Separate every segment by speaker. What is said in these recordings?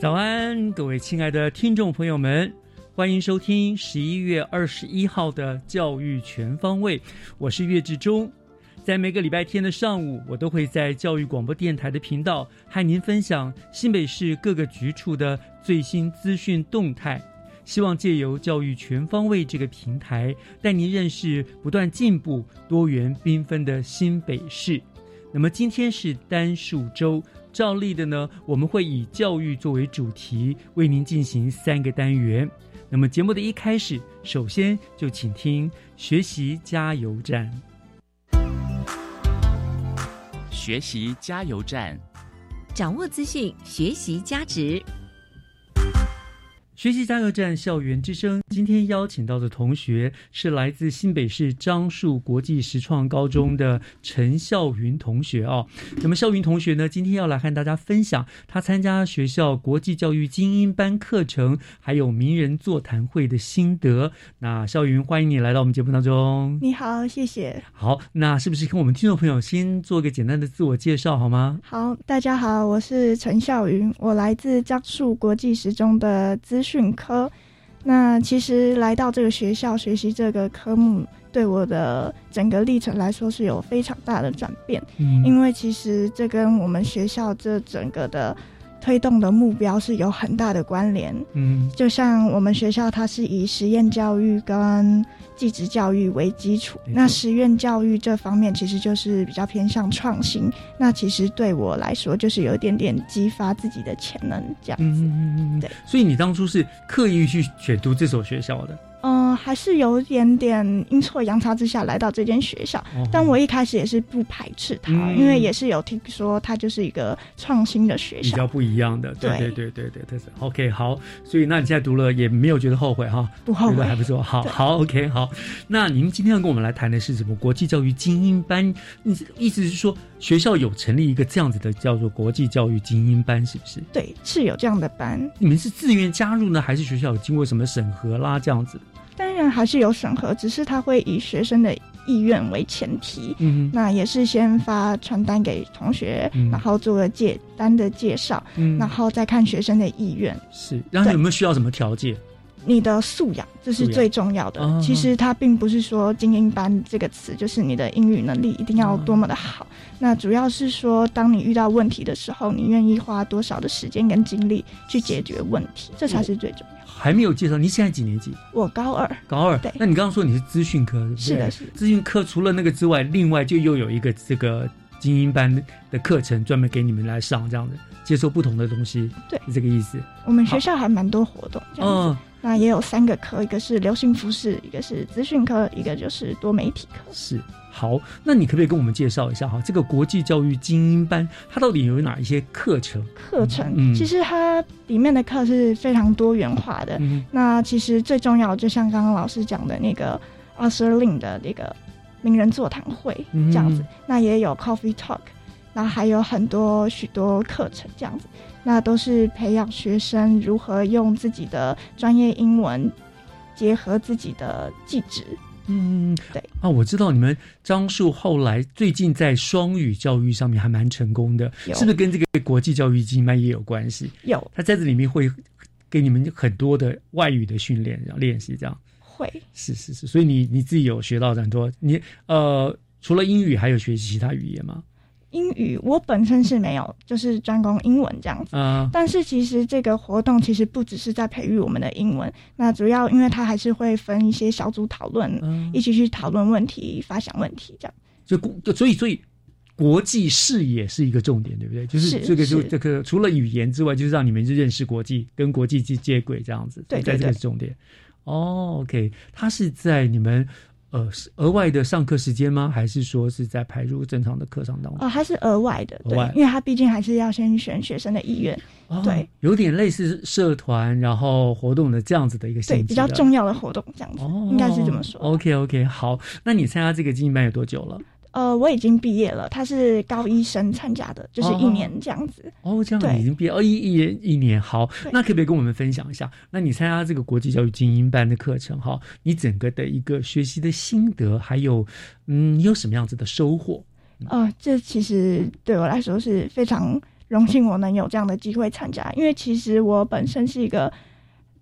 Speaker 1: 早安，各位亲爱的听众朋友们，欢迎收听十一月二十一号的教育全方位。我是岳志忠，在每个礼拜天的上午，我都会在教育广播电台的频道和您分享新北市各个局处的最新资讯动态。希望借由教育全方位这个平台，带您认识不断进步、多元缤纷的新北市。那么今天是单数周。照例的呢，我们会以教育作为主题，为您进行三个单元。那么节目的一开始，首先就请听学习加油站。
Speaker 2: 学习加油站，
Speaker 3: 掌握资讯，学习价值。
Speaker 1: 学习加油站，校园之声。今天邀请到的同学是来自新北市樟树国际实创高中的陈孝云同学哦。那么孝云同学呢，今天要来和大家分享他参加学校国际教育精英班课程，还有名人座谈会的心得。那孝云，欢迎你来到我们节目当中。
Speaker 4: 你好，谢谢。
Speaker 1: 好，那是不是跟我们听众朋友先做个简单的自我介绍好吗？
Speaker 4: 好，大家好，我是陈孝云，我来自樟树国际实中的资讯科。那其实来到这个学校学习这个科目，对我的整个历程来说是有非常大的转变。嗯，因为其实这跟我们学校这整个的推动的目标是有很大的关联。嗯，就像我们学校它是以实验教育跟技职教育为基础，那实验教育这方面其实就是比较偏向创新。那其实对我来说，就是有一点点激发自己的潜能这样子。嗯嗯嗯，对。
Speaker 1: 所以你当初是刻意去选读这所学校的。
Speaker 4: 嗯，还是有一点点阴错阳差之下来到这间学校，但我一开始也是不排斥它，因为也是有听说它就是一个创新的学校，
Speaker 1: 比较不一样的。对对对对对，特色。OK，好，所以那你现在读了也没有觉得后悔哈？
Speaker 4: 不后悔，
Speaker 1: 还不错。好好，OK，好。那您今天要跟我们来谈的是什么？国际教育精英班，意思是说学校有成立一个这样子的叫做国际教育精英班，是不是？
Speaker 4: 对，是有这样的班。
Speaker 1: 你们是自愿加入呢，还是学校有经过什么审核啦？这样子？
Speaker 4: 当然还是有审核，只是他会以学生的意愿为前提。嗯，那也是先发传单给同学，然后做个简单的介绍，然后再看学生的意愿。
Speaker 1: 是，然后有没有需要什么条件？
Speaker 4: 你的素养这是最重要的。其实它并不是说精英班这个词就是你的英语能力一定要多么的好。那主要是说，当你遇到问题的时候，你愿意花多少的时间跟精力去解决问题，这才是最重要。
Speaker 1: 还没有介绍，你现在几年级？
Speaker 4: 我高二。
Speaker 1: 高二。
Speaker 4: 对。
Speaker 1: 那你刚刚说你是资讯科，
Speaker 4: 是的，是的。
Speaker 1: 资讯科除了那个之外，另外就又有一个这个精英班的课程，专门给你们来上，这样的接受不同的东西。
Speaker 4: 对，
Speaker 1: 是这个意思。
Speaker 4: 我们学校还蛮多活动，这样子。那也有三个科，一个是流行服饰，一个是资讯科，一个就是多媒体科。
Speaker 1: 是。好，那你可不可以跟我们介绍一下哈？这个国际教育精英班，它到底有哪一些课程？
Speaker 4: 课程，嗯，其实它里面的课是非常多元化的。那其实最重要，就像刚刚老师讲的那个 Arthur Lin 的那个名人座谈会这样子，那也有 Coffee Talk，那还有很多许多课程这样子，那都是培养学生如何用自己的专业英文结合自己的技职。
Speaker 1: 嗯，
Speaker 4: 对。
Speaker 1: 啊，我知道你们樟树后来最近在双语教育上面还蛮成功的，
Speaker 4: 有。
Speaker 1: 是不是跟这个国际教育经班也有关系？
Speaker 4: 有。
Speaker 1: 他在这里面会给你们很多的外语的训练、然后练习，这样
Speaker 4: 会。
Speaker 1: 是是是，所以你你自己有学到很多，你呃除了英语还有学习其他语言吗？
Speaker 4: 英语，我本身是没有，就是专攻英文这样子。
Speaker 1: 啊、
Speaker 4: 但是其实这个活动其实不只是在培育我们的英文，那主要因为它还是会分一些小组讨论，
Speaker 1: 嗯
Speaker 4: 一起去讨论问题、发想问题这样。
Speaker 1: 就就所以所以国际视野是一个重点，对不对？就是
Speaker 4: 是
Speaker 1: 这个就是这个除了语言之外，就是让你们去认识国际，跟国际去接轨这样子。在这个
Speaker 4: 对对这
Speaker 1: 是重点。哦，OK，它是在你们呃是额外的上课时间吗？还是说是在排入正常的课程当中？
Speaker 4: 哦，它是额外的，对，因为它毕竟还是要先选学生的意愿，
Speaker 1: 哦
Speaker 4: 对，
Speaker 1: 有点类似社团然后活动的这样子的一个性，质的
Speaker 4: 比较重要的活动这样子，
Speaker 1: 哦，
Speaker 4: 应该是这么说。
Speaker 1: OK OK，好，那你参加这个精英班有多久了？
Speaker 4: 呃，我已经毕业了，他是高一生参加的，就是一年这样子。
Speaker 1: 哦，这样
Speaker 4: 对
Speaker 1: 你已经毕业哦，一一年一年好，那可不可以跟我们分享一下？那你参加这个国际教育精英班的课程哈，你整个的一个学习的心得，还有嗯，你有什么样子的收获？
Speaker 4: 呃，这其实对我来说是非常荣幸，我能有这样的机会参加。因为其实我本身是一个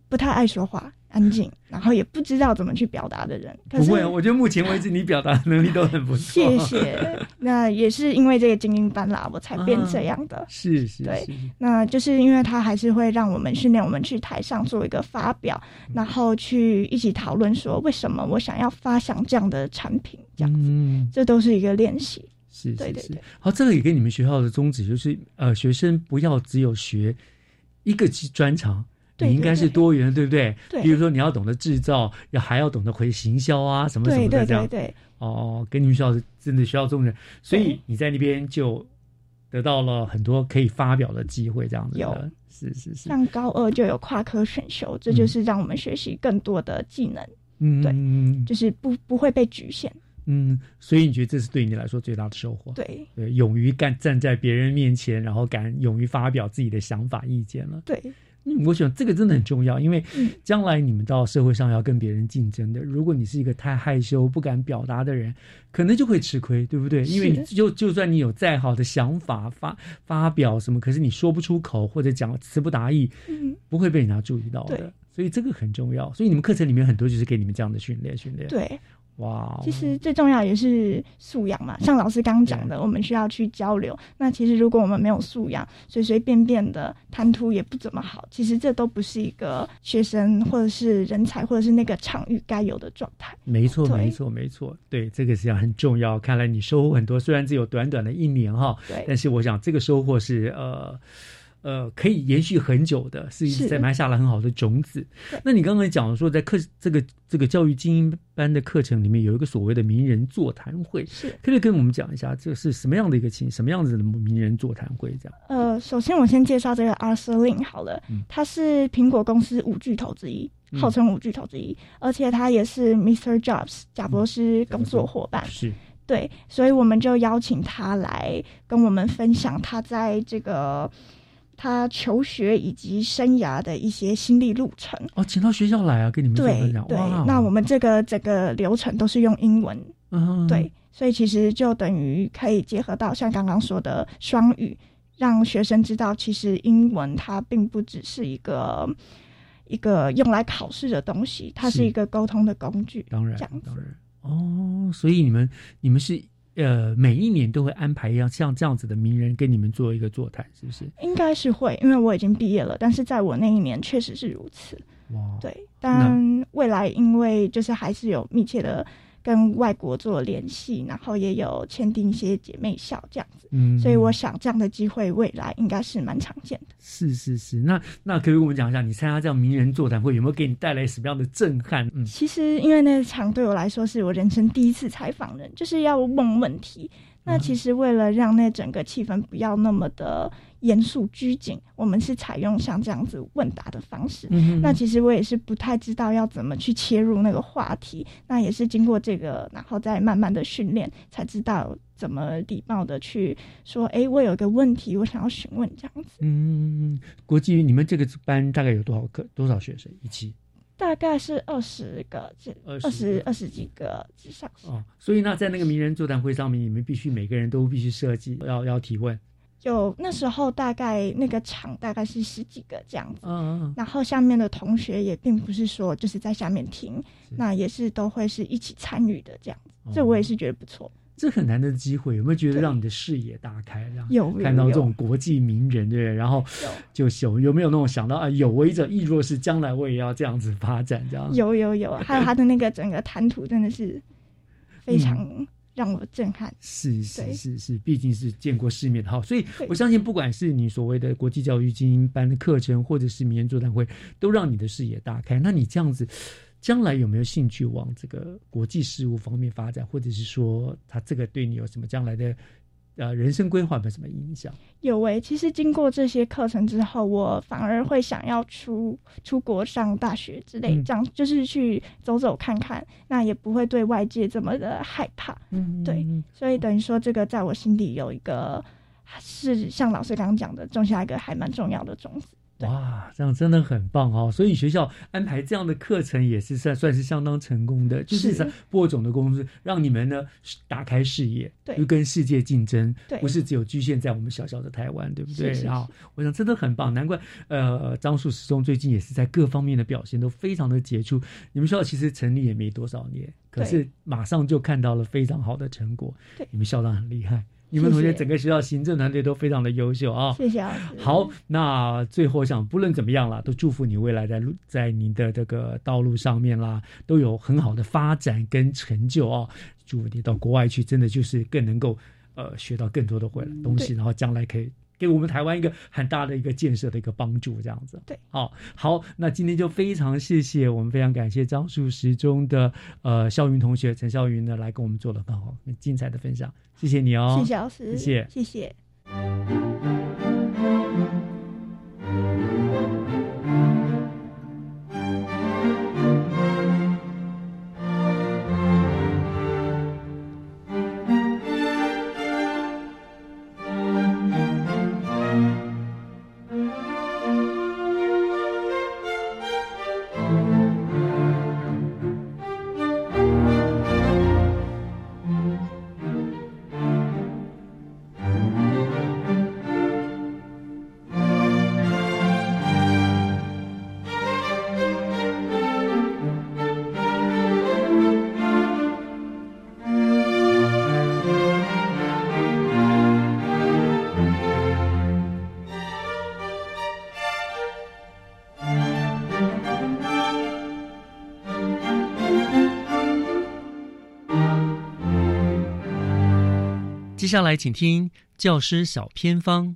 Speaker 4: 不太爱说话、安静，然后也不知道怎么去表达的人。可是
Speaker 1: 不会，我觉得目前为止你表达能力都很不错。
Speaker 4: 谢谢。那也是因为这个精英班啦，我才变这样的。
Speaker 1: 是是
Speaker 4: 对，那就是因为他还是会让我们训练我们去台上做一个发表，然后去一起讨论说为什么我想要发想这样的产品，这样子，
Speaker 1: 嗯，
Speaker 4: 这都是一个练习。
Speaker 1: 是
Speaker 4: 对对对。
Speaker 1: 好，这个也跟你们学校的宗旨就是，呃，学生不要只有学一个专长。
Speaker 4: 对
Speaker 1: 你应该是多元，对不对？
Speaker 4: 对
Speaker 1: 比如说你要懂得制造，要还要懂得回行销啊，什么什么的这样。
Speaker 4: 对对对，
Speaker 1: 哦，跟你们学校真的学校宗旨，所以你在那边就得到了很多可以发表的机会，这样子的。
Speaker 4: 有
Speaker 1: 是是是，
Speaker 4: 上高二就有跨科选修，这就是让我们学习更多的技能，
Speaker 1: 嗯，
Speaker 4: 对
Speaker 1: 嗯
Speaker 4: 就是不不会被局限。
Speaker 1: 嗯，所以你觉得这是对你来说最大的收获？
Speaker 4: 对
Speaker 1: 对，勇于干站在别人面前，然后敢勇于发表自己的想法意见了。
Speaker 4: 对
Speaker 1: 嗯，我想这个真的很重要，因为
Speaker 4: 嗯
Speaker 1: 将来你们到社会上要跟别人竞争的，如果你是一个太害羞、不敢表达的人，可能就会吃亏，对不对？因为你就就算你有再好的想法发发表什么，可是你说不出口或者讲词不达意，
Speaker 4: 嗯，
Speaker 1: 不会被人家注意到的。所以这个很重要。所以你们课程里面很多就是给你们这样的训练训练。，
Speaker 4: 对，
Speaker 1: 哇哦，
Speaker 4: 其实最重要也是素养嘛。像老师刚刚讲的，我们需要去交流。那其实如果我们没有素养，随随便便的谈吐也不怎么好。其实这都不是一个学生或者是人才或者是那个场域该有的状态。
Speaker 1: 没错，
Speaker 4: 对
Speaker 1: 没错，没错，对，这个实际上很重要。看来你收获很多，虽然只有短短的一年哈，
Speaker 4: 对
Speaker 1: 但是我想这个收获是呃呃可以延续很久的，是
Speaker 4: 是
Speaker 1: 在埋下了很好的种子。那你刚才讲说，在课这个这个教育精英班的课程里面有一个所谓的名人座谈会，
Speaker 4: 是
Speaker 1: 可不可以跟我们讲一下这是什么样的一个情，什么样子的名人座谈会？这样，
Speaker 4: 呃，首先我先介绍这个 Arthur Lin 好了，
Speaker 1: 嗯
Speaker 4: 他是苹果公司五巨头之一，
Speaker 1: 嗯
Speaker 4: 号称五巨头之一，而且他也是 Mr. Jobs 贾博士工作伙伴。
Speaker 1: 是
Speaker 4: 对，所以我们就邀请他来跟我们分享他在这个他求学以及生涯的一些心历路程。
Speaker 1: 哦，请到学校来啊，跟你们
Speaker 4: 对
Speaker 1: 分享。
Speaker 4: 对
Speaker 1: 哇，
Speaker 4: 那我们这个整个流程都是用英文，
Speaker 1: 嗯
Speaker 4: 对，所以其实就等于可以结合到像刚刚说的双语，让学生知道，其实英文它并不只是一个一个用来考试的东西，它
Speaker 1: 是
Speaker 4: 是一个沟通的工具。
Speaker 1: 当然
Speaker 4: 这样子
Speaker 1: 当然哦，所以你们你们是呃每一年都会安排一样像这样子的名人跟你们做一个座谈，是不是？
Speaker 4: 应该是会，因为我已经毕业了，但是在我那一年确实是如此。
Speaker 1: 哇，
Speaker 4: 对，但未来因为就是还是有密切的跟外国做联系，然后也有签订一些姐妹校这样子，
Speaker 1: 嗯，
Speaker 4: 所以我想这样的机会未来应该是蛮常见的。
Speaker 1: 是是是，那那可不可以跟我们讲一下，你参加这样名人座谈会有没有给你带来什么样的震撼？嗯，
Speaker 4: 其实因为那场对我来说是我人生第一次采访人，就是要问问题。那其实为了让那整个气氛不要那么的严肃拘谨，我们是采用像这样子问答的方式。
Speaker 1: 嗯
Speaker 4: 那其实我也是不太知道要怎么去切入那个话题，那也是经过这个，然后再慢慢的训练，才知道怎么礼貌的去说，哎，我有一个问题，我想要询问这样子。
Speaker 1: 嗯，国际你们这个班大概有多少课多少学生一期？
Speaker 4: 大概是二十个，二十二十几个之上。
Speaker 1: 哦，所以呢在那个名人座谈会上面，你们必须每个人都必须设计，要要提问。
Speaker 4: 有那时候大概那个场大概是十几个这样子，嗯嗯，然后下面的同学也并不是说就是在下面听，那也是都会是一起参与的这样子，这我也是觉得不错。
Speaker 1: 这很难得的机会，有没有觉得让你的视野打开，让
Speaker 4: 有
Speaker 1: 看到这种国际名人，对不对？然后就有有没有那种想到啊，有为者亦若是，将来我也要这样子发展，这样？
Speaker 4: 有有有，还有他的那个整个谈吐真的是非常让我震撼。
Speaker 1: 是是是是，毕竟是见过世面的哈，所以我相信，不管是你所谓的国际教育精英班的课程，或者是名人座谈会，都让你的视野大开。那你这样子。将来有没有兴趣往这个国际事务方面发展，或者是说他这个对你有什么将来的呃人生规划有什么影响？
Speaker 4: 有诶，其实经过这些课程之后，我反而会想要出出国上大学之类，这样就是去走走看看，那也不会对外界这么的害怕。嗯，对，所以等于说这个在我心底有一个是像老师刚刚讲的，种下一个还蛮重要的种子。
Speaker 1: 哇，这样真的很棒哦！所以学校安排这样的课程也是算算是相当成功的，就是播种的公司让你们呢打开视野，
Speaker 4: 对，
Speaker 1: 跟世界竞争，
Speaker 4: 对，
Speaker 1: 不是只有局限在我们小小的台湾，对不对？
Speaker 4: 然后
Speaker 1: 我想真的很棒，难怪呃张树始终最近也是在各方面的表现都非常的杰出。你们学校其实成立也没多少年，可是马上就看到了非常好的成果，
Speaker 4: 对，
Speaker 1: 你们校长很厉害。你们同学整个学校行政团队都非常的优秀啊！
Speaker 4: 谢谢老师。
Speaker 1: 好，那最后想不论怎么样了，都祝福你未来在路在你的这个道路上面啦，都有很好的发展跟成就啊！祝福你到国外去，真的就是更能够呃学到更多的会东西，然后将来可以。给我们台湾一个很大的一个建设的一个帮助，这样子。
Speaker 4: 对，
Speaker 1: 好，好，那今天就非常谢谢我们非常感谢樟树时中的呃肖云同学陈肖云呢来跟我们做了很好很精彩的分享，谢谢你哦，
Speaker 4: 谢谢老师，
Speaker 1: 谢谢，
Speaker 4: 谢谢。
Speaker 1: 接下来，请听教师小偏方，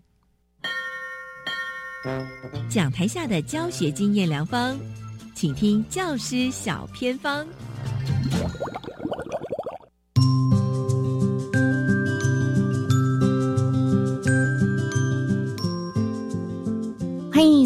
Speaker 3: 讲台下的教学经验良方，请听教师小偏方。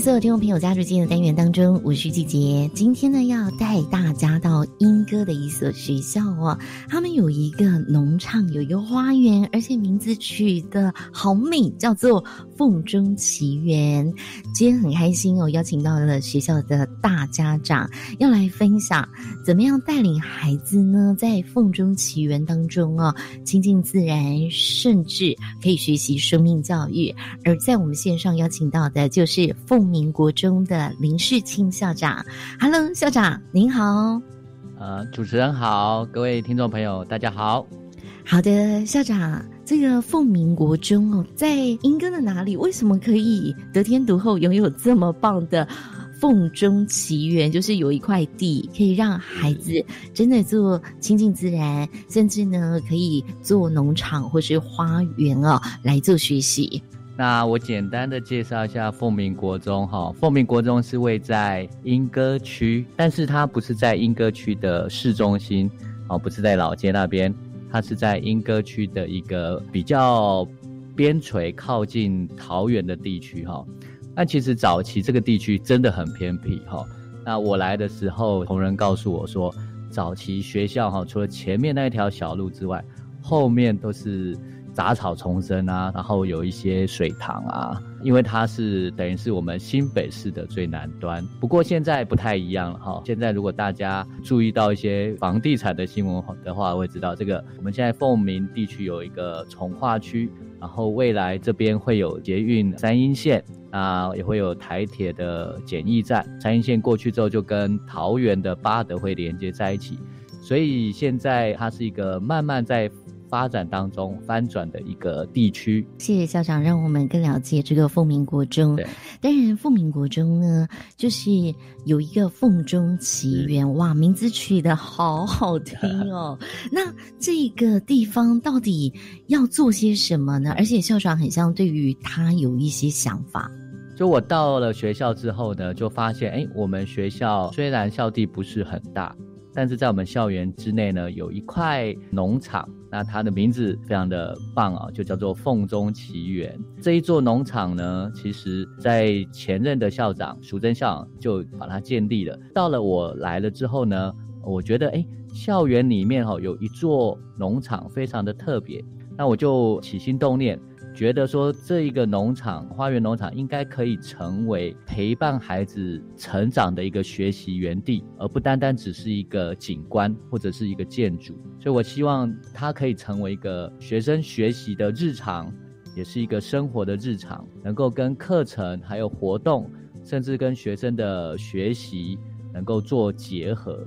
Speaker 3: 所有听众朋友加入今天的单元当中，我是季杰。今天呢，要带大家到英歌的一所学校哦。他们有一个农场，有一个花园，而且名字取得好美，叫做凤中奇缘。今天很开心哦，邀请到了学校的大家长，要来分享怎么样带领孩子呢，在凤中奇缘当中哦，亲近自然，甚至可以学习生命教育。而在我们线上邀请到的，就是。凤鸣国中的林世清校长，Hello，校长您好。
Speaker 5: 呃，主持人好，各位听众朋友大家好。
Speaker 3: 好的，校长，这个凤鸣国中哦，在莺歌的哪里？为什么可以得天独厚，拥有这么棒的凤中奇缘？就是有一块地，可以让孩子真的做亲近自然，甚至呢可以做农场或是花园哦来做学习。
Speaker 5: 那我简单的介绍一下凤鸣国中哈，凤鸣国中是位在莺歌区，但是它不是在莺歌区的市中心，哦，不是在老街那边，它是在莺歌区的一个比较边陲靠近桃园的地区哈。那其实早期这个地区真的很偏僻哈。那我来的时候，同仁告诉我说，早期学校哈，除了前面那一条小路之外，后面都是。杂草丛生啊，然后有一些水塘啊，因为它是等于是我们新北市的最南端。不过现在不太一样了哈，现在如果大家注意到一些房地产的新闻的话，会知道这个我们现在凤鸣地区有一个从化区，然后未来这边会有捷运三阴线。啊，也会有台铁的简易站，三阴线过去之后就跟桃园的八德会连接在一起，所以现在它是一个慢慢在发展当中翻转的一个地区。
Speaker 3: 谢谢校长，让我们更了解这个凤鸣国中。当然，凤鸣国中呢，就是有一个“凤中奇缘”，哇，名字取得好好听哦。那这个地方到底要做些什么呢？而且校长很像对于他有一些想法。
Speaker 5: 就我到了学校之后呢，就发现，哎，我们学校虽然校地不是很大，但是在我们校园之内呢，有一块农场，那它的名字非常的棒啊，就叫做凤中奇缘。这一座农场呢，其实在前任的校长淑珍校长就把它建立了。到了我来了之后呢，我觉得，哎，校园里面哈有一座农场非常的特别，那我就起心动念。觉得说这一个农场花园农场应该可以成为陪伴孩子成长的一个学习园地，而不单单只是一个景观或者是一个建筑。所以我希望它可以成为一个学生学习的日常，也是一个生活的日常，能够跟课程还有活动，甚至跟学生的学习能够做结合。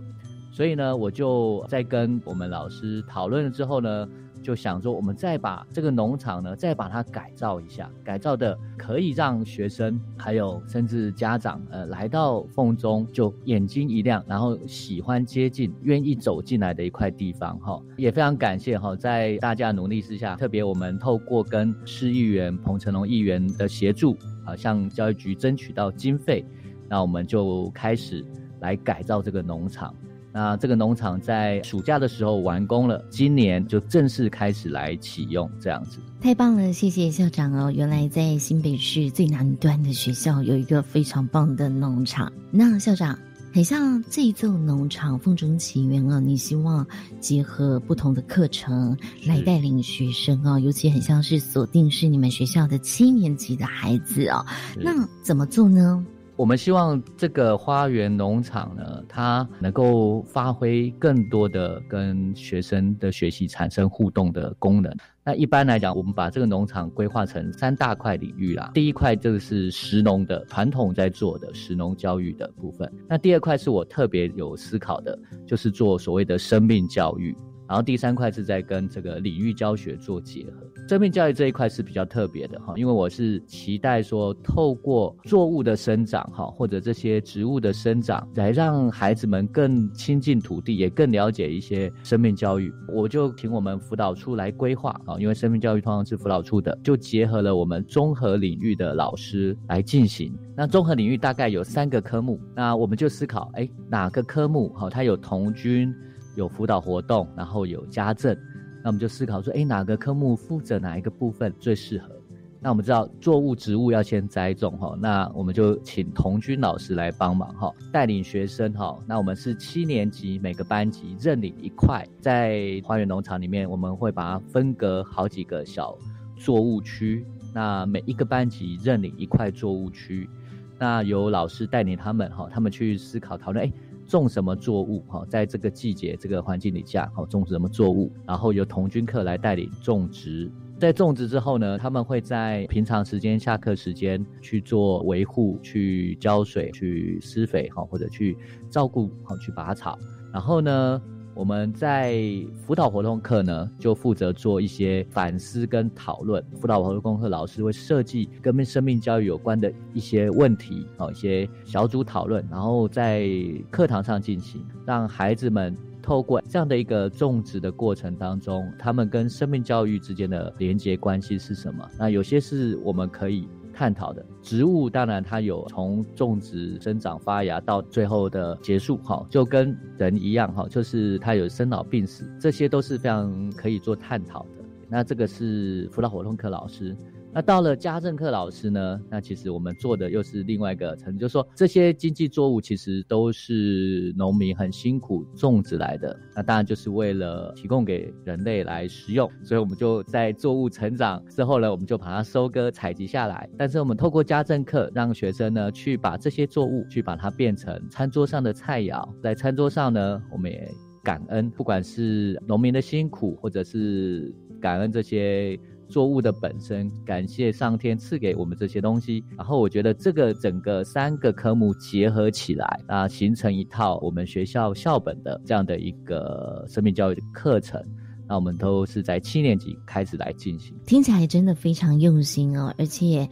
Speaker 5: 所以呢，我就在跟我们老师讨论了之后呢。就想说，我们再把这个农场呢，再把它改造一下，改造的可以让学生还有甚至家长，呃，来到凤中就眼睛一亮，然后喜欢接近、愿意走进来的一块地方哈。也非常感谢哈，在大家努力之下，特别我们透过跟市议员彭成龙议员的协助，啊，向教育局争取到经费，那我们就开始来改造这个农场。那这个农场在暑假的时候完工了，今年就正式开始来启用，这样子
Speaker 3: 太棒了，谢谢校长哦。原来在新北市最南端的学校有一个非常棒的农场。那校长，很像这一座农场风中奇缘啊，你希望结合不同的课程来带领学生啊，尤其很像是锁定是你们学校的七年级的孩子哦。那怎么做呢？
Speaker 5: 我们希望这个花园农场呢，它能够发挥更多的跟学生的学习产生互动的功能。那一般来讲，我们把这个农场规划成三大块领域啦。第一块这个是石农的传统在做的石农教育的部分。那第二块是我特别有思考的，就是做所谓的生命教育。然后第三块是在跟这个领域教学做结合，生命教育这一块是比较特别的哈，因为我是期待说透过作物的生长哈，或者这些植物的生长，来让孩子们更亲近土地，也更了解一些生命教育。我就请我们辅导处来规划啊，因为生命教育通常是辅导处的，就结合了我们综合领域的老师来进行。那综合领域大概有三个科目，那我们就思考，哎，哪个科目哈，它有童军。有辅导活动，然后有家政，那我们就思考说，哎，哪个科目负责哪一个部分最适合？那我们知道作物植物要先栽种哈，那我们就请童军老师来帮忙哈，带领学生哈。那我们是七年级每个班级认领一块，在花园农场里面，我们会把它分隔好几个小作物区，那每一个班级认领一块作物区，那由老师带领他们哈，他们去思考讨论，哎。种什么作物？哈，在这个季节、这个环境底下，哈，种什么作物？然后由同军课来带领种植。在种植之后呢，他们会在平常时间、下课时间去做维护、去浇水、去施肥，哈，或者去照顾，哈，去拔草。然后呢？我们在辅导活动课呢，就负责做一些反思跟讨论。辅导活动课老师会设计跟生命教育有关的一些问题，哦，一些小组讨论，然后在课堂上进行，让孩子们透过这样的一个种植的过程当中，他们跟生命教育之间的连接关系是什么？那有些是我们可以。探讨的植物，当然它有从种植、生长、发芽到最后的结束，哈，就跟人一样，哈，就是它有生老病死，这些都是非常可以做探讨的。那这个是辅导活动课老师，那到了家政课老师呢？那其实我们做的又是另外一个层，就是说这些经济作物其实都是农民很辛苦种植来的，那当然就是为了提供给人类来食用，所以我们就在作物成长之后呢，我们就把它收割采集下来。但是我们透过家政课，让学生呢去把这些作物去把它变成餐桌上的菜肴，在餐桌上呢，我们也感恩，不管是农民的辛苦，或者是感恩这些。作物的本身，感谢上天赐给我们这些东西。然后我觉得这个整个三个科目结合起来，啊，形成一套我们学校校本的这样的一个生命教育的课程。那我们都是在七年级开始来进行，
Speaker 3: 听起来真的非常用心哦。而且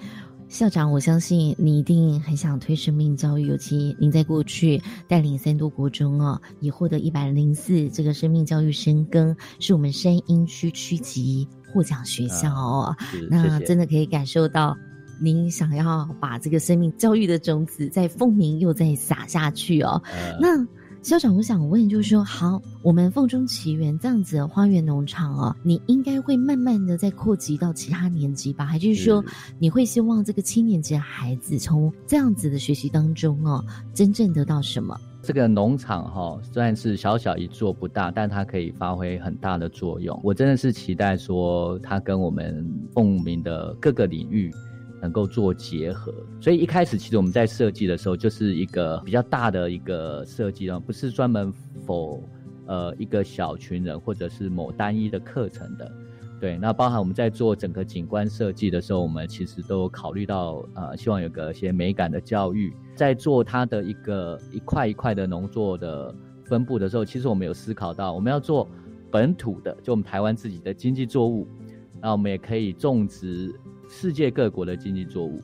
Speaker 3: 校长，我相信你一定很想推生命教育，尤其您在过去带领三多国中哦，也获得一百零四这个生命教育深耕，是我们山阴区区级。获奖学校哦，那真的可以感受到您想要把这个生命教育的种子在凤鸣又再撒下去哦。那校长，我想问，就是说，好，我们凤中奇缘这样子的花园农场哦，你应该会慢慢的再扩及到其他年级吧？还是说，你会希望这个七年级的孩子从这样子的学习当中哦，真正得到什么？
Speaker 5: 这个农场哈，虽然是小小一座不大，但它可以发挥很大的作用。我真的是期待说，它跟我们凤鸣的各个领域能够做结合。所以一开始其实我们在设计的时候，就是一个比较大的一个设计哦，不是专门否呃一个小群人或者是某单一的课程的。对，那包含我们在做整个景观设计的时候，我们其实都考虑到，呃，希望有个一些美感的教育，在做它的一个一块一块的农作的分布的时候，其实我们有思考到，我们要做本土的，就我们台湾自己的经济作物，那我们也可以种植世界各国的经济作物，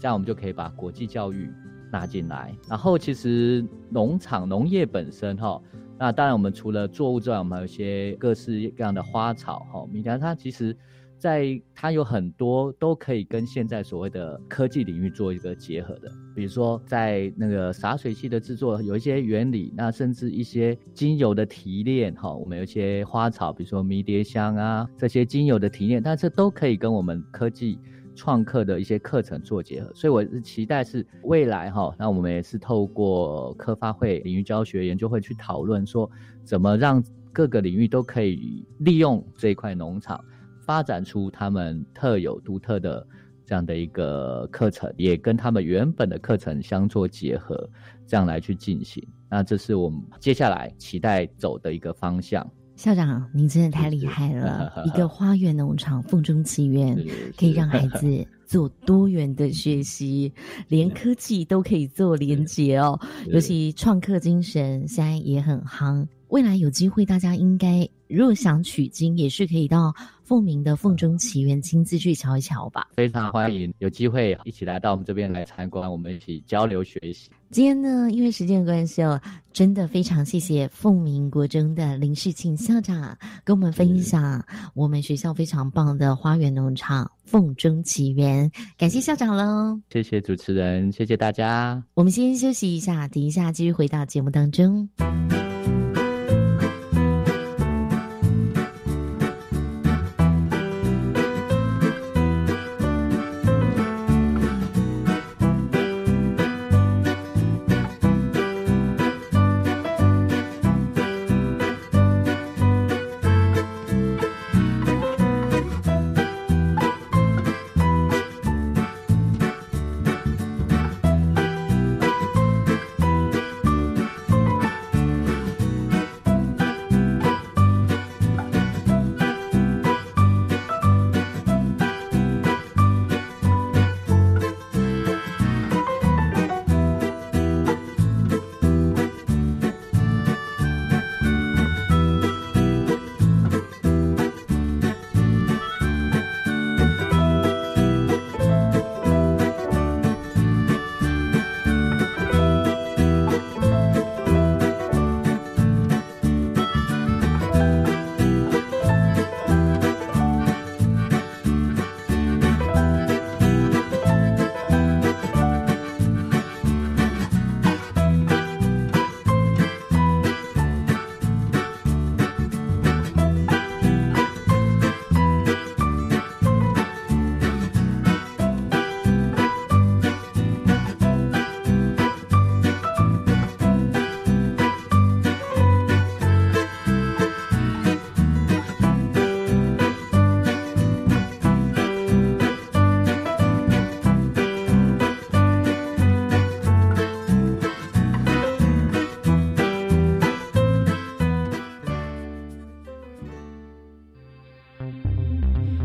Speaker 5: 这样我们就可以把国际教育纳进来。然后，其实农场农业本身，哈。那当然，我们除了作物之外，我们还有一些各式各样的花草哈。米兰它其实，在它有很多都可以跟现在所谓的科技领域做一个结合的。比如说，在那个洒水器的制作有一些原理，那甚至一些精油的提炼哈，我们有一些花草，比如说迷迭香啊这些精油的提炼，但是都可以跟我们科技。创客的一些课程做结合，所以我是期待是未来哈，那我们也是透过科发会领域教学研究会去讨论说，怎么让各个领域都可以利用这一块农场，发展出他们特有独特的这样的一个课程，也跟他们原本的课程相做结合，这样来去进行。那这是我们接下来期待走的一个方向。
Speaker 3: 校长，您真的太厉害了！一个花园农场“凤中奇缘”，可以让孩子做多元的学习，连科技都可以做连结哦。尤其创客精神现在也很夯，未来有机会，大家应该如果想取经，也是可以到。凤鸣的凤中奇缘，亲自去瞧一瞧吧。
Speaker 5: 非常欢迎，有机会一起来到我们这边来参观，我们一起交流学习。
Speaker 3: 今天呢，因为时间的关系哦，真的非常谢谢凤鸣国中的林世庆校长跟我们分享我们学校非常棒的花园农场凤中奇缘，感谢校长喽。
Speaker 5: 谢谢主持人，谢谢大家。
Speaker 3: 我们先休息一下，等一下继续回到节目当中。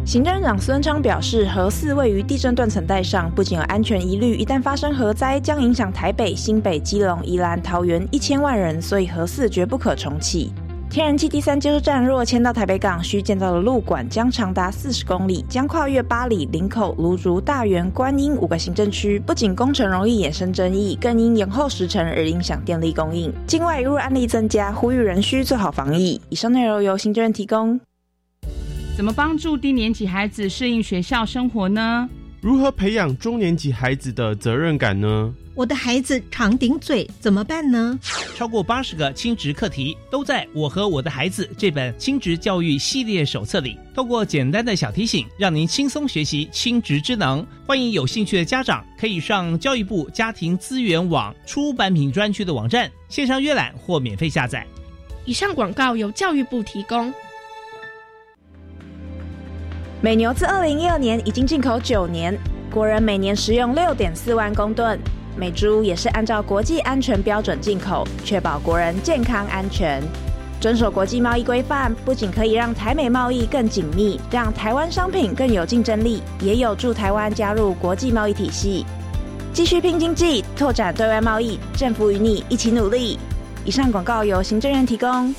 Speaker 6: 行政长孙昌表示，核四位于地震断层带上，不仅有安全疑虑，一旦发生核灾，将影响台北、新北、基隆、宜兰、桃园一千万人，所以核四绝不可重启。天然气第三接收站若迁到台北港，需建造的路管将长达四十公里，将跨越八里、林口、芦竹、大园、观音五个行政区。不仅工程容易衍生争议，更因延后时程而影响电力供应。境外入案例增加，呼吁人需做好防疫。以上内容由行政院提供。
Speaker 7: 怎么帮助低年级孩子适应学校生活呢？
Speaker 8: 如何培养中年级孩子的责任感呢？
Speaker 9: 我的孩子常顶嘴，怎么办呢？
Speaker 10: 超过八十个亲职课题都在我和我的孩子这本亲职教育系列手册里。透过简单的小提醒，让您轻松学习亲职之能。欢迎有兴趣的家长可以上教育部家庭资源网出版品专区的网站线上阅览或免费下载。
Speaker 11: 以上广告由教育部提供。
Speaker 6: 美牛自二零一二年已经进口九年，国人每年食用六点四万公吨。美猪也是按照国际安全标准进口，确保国人健康安全。遵守国际贸易规范，不仅可以让台美贸易更紧密，让台湾商品更有竞争力，也有助台湾加入国际贸易体系，继续拼经济，拓展对外贸易。政府与你一起努力。以上广告由行政院提供。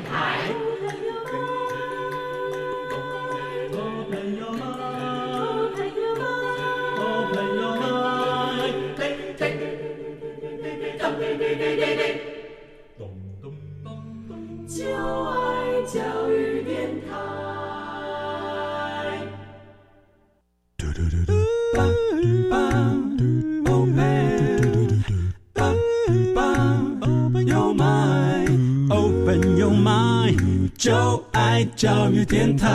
Speaker 12: 电台。就爱教育
Speaker 13: 就爱教育电台。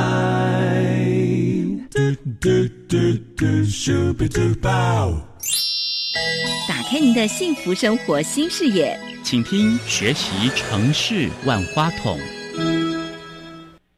Speaker 14: 打开您的幸福生活新视野，
Speaker 2: 请听学习城市万花筒。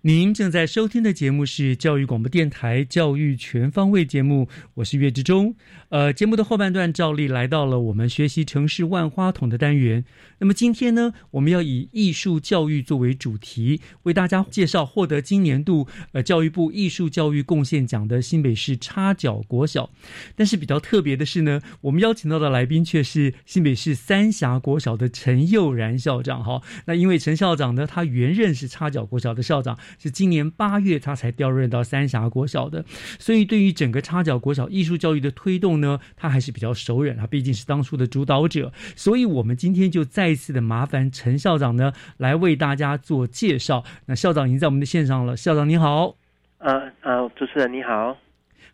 Speaker 1: 您正在收听的节目是教育广播电台《教育全方位》节目，我是岳志忠。呃，节目的后半段照例来到了我们学习城市万花筒的单元。那么今天呢，我们要以艺术教育作为主题，为大家介绍获得今年度呃教育部艺术教育贡献奖的新北市插脚国小。但是比较特别的是呢，我们邀请到的来宾却是新北市三峡国小的陈佑然校长。哈，那因为陈校长呢，他原任是插脚国小的校长，是今年八月他才调任到三峡国小的，所以对于整个插脚国小艺术教育的推动呢，他还是比较熟人。他毕竟是当初的主导者，所以我们今天就再一次的麻烦陈校长呢来为大家做介绍。那校长已经在我们的线上了，校长你好。
Speaker 15: 呃呃，主持人你好。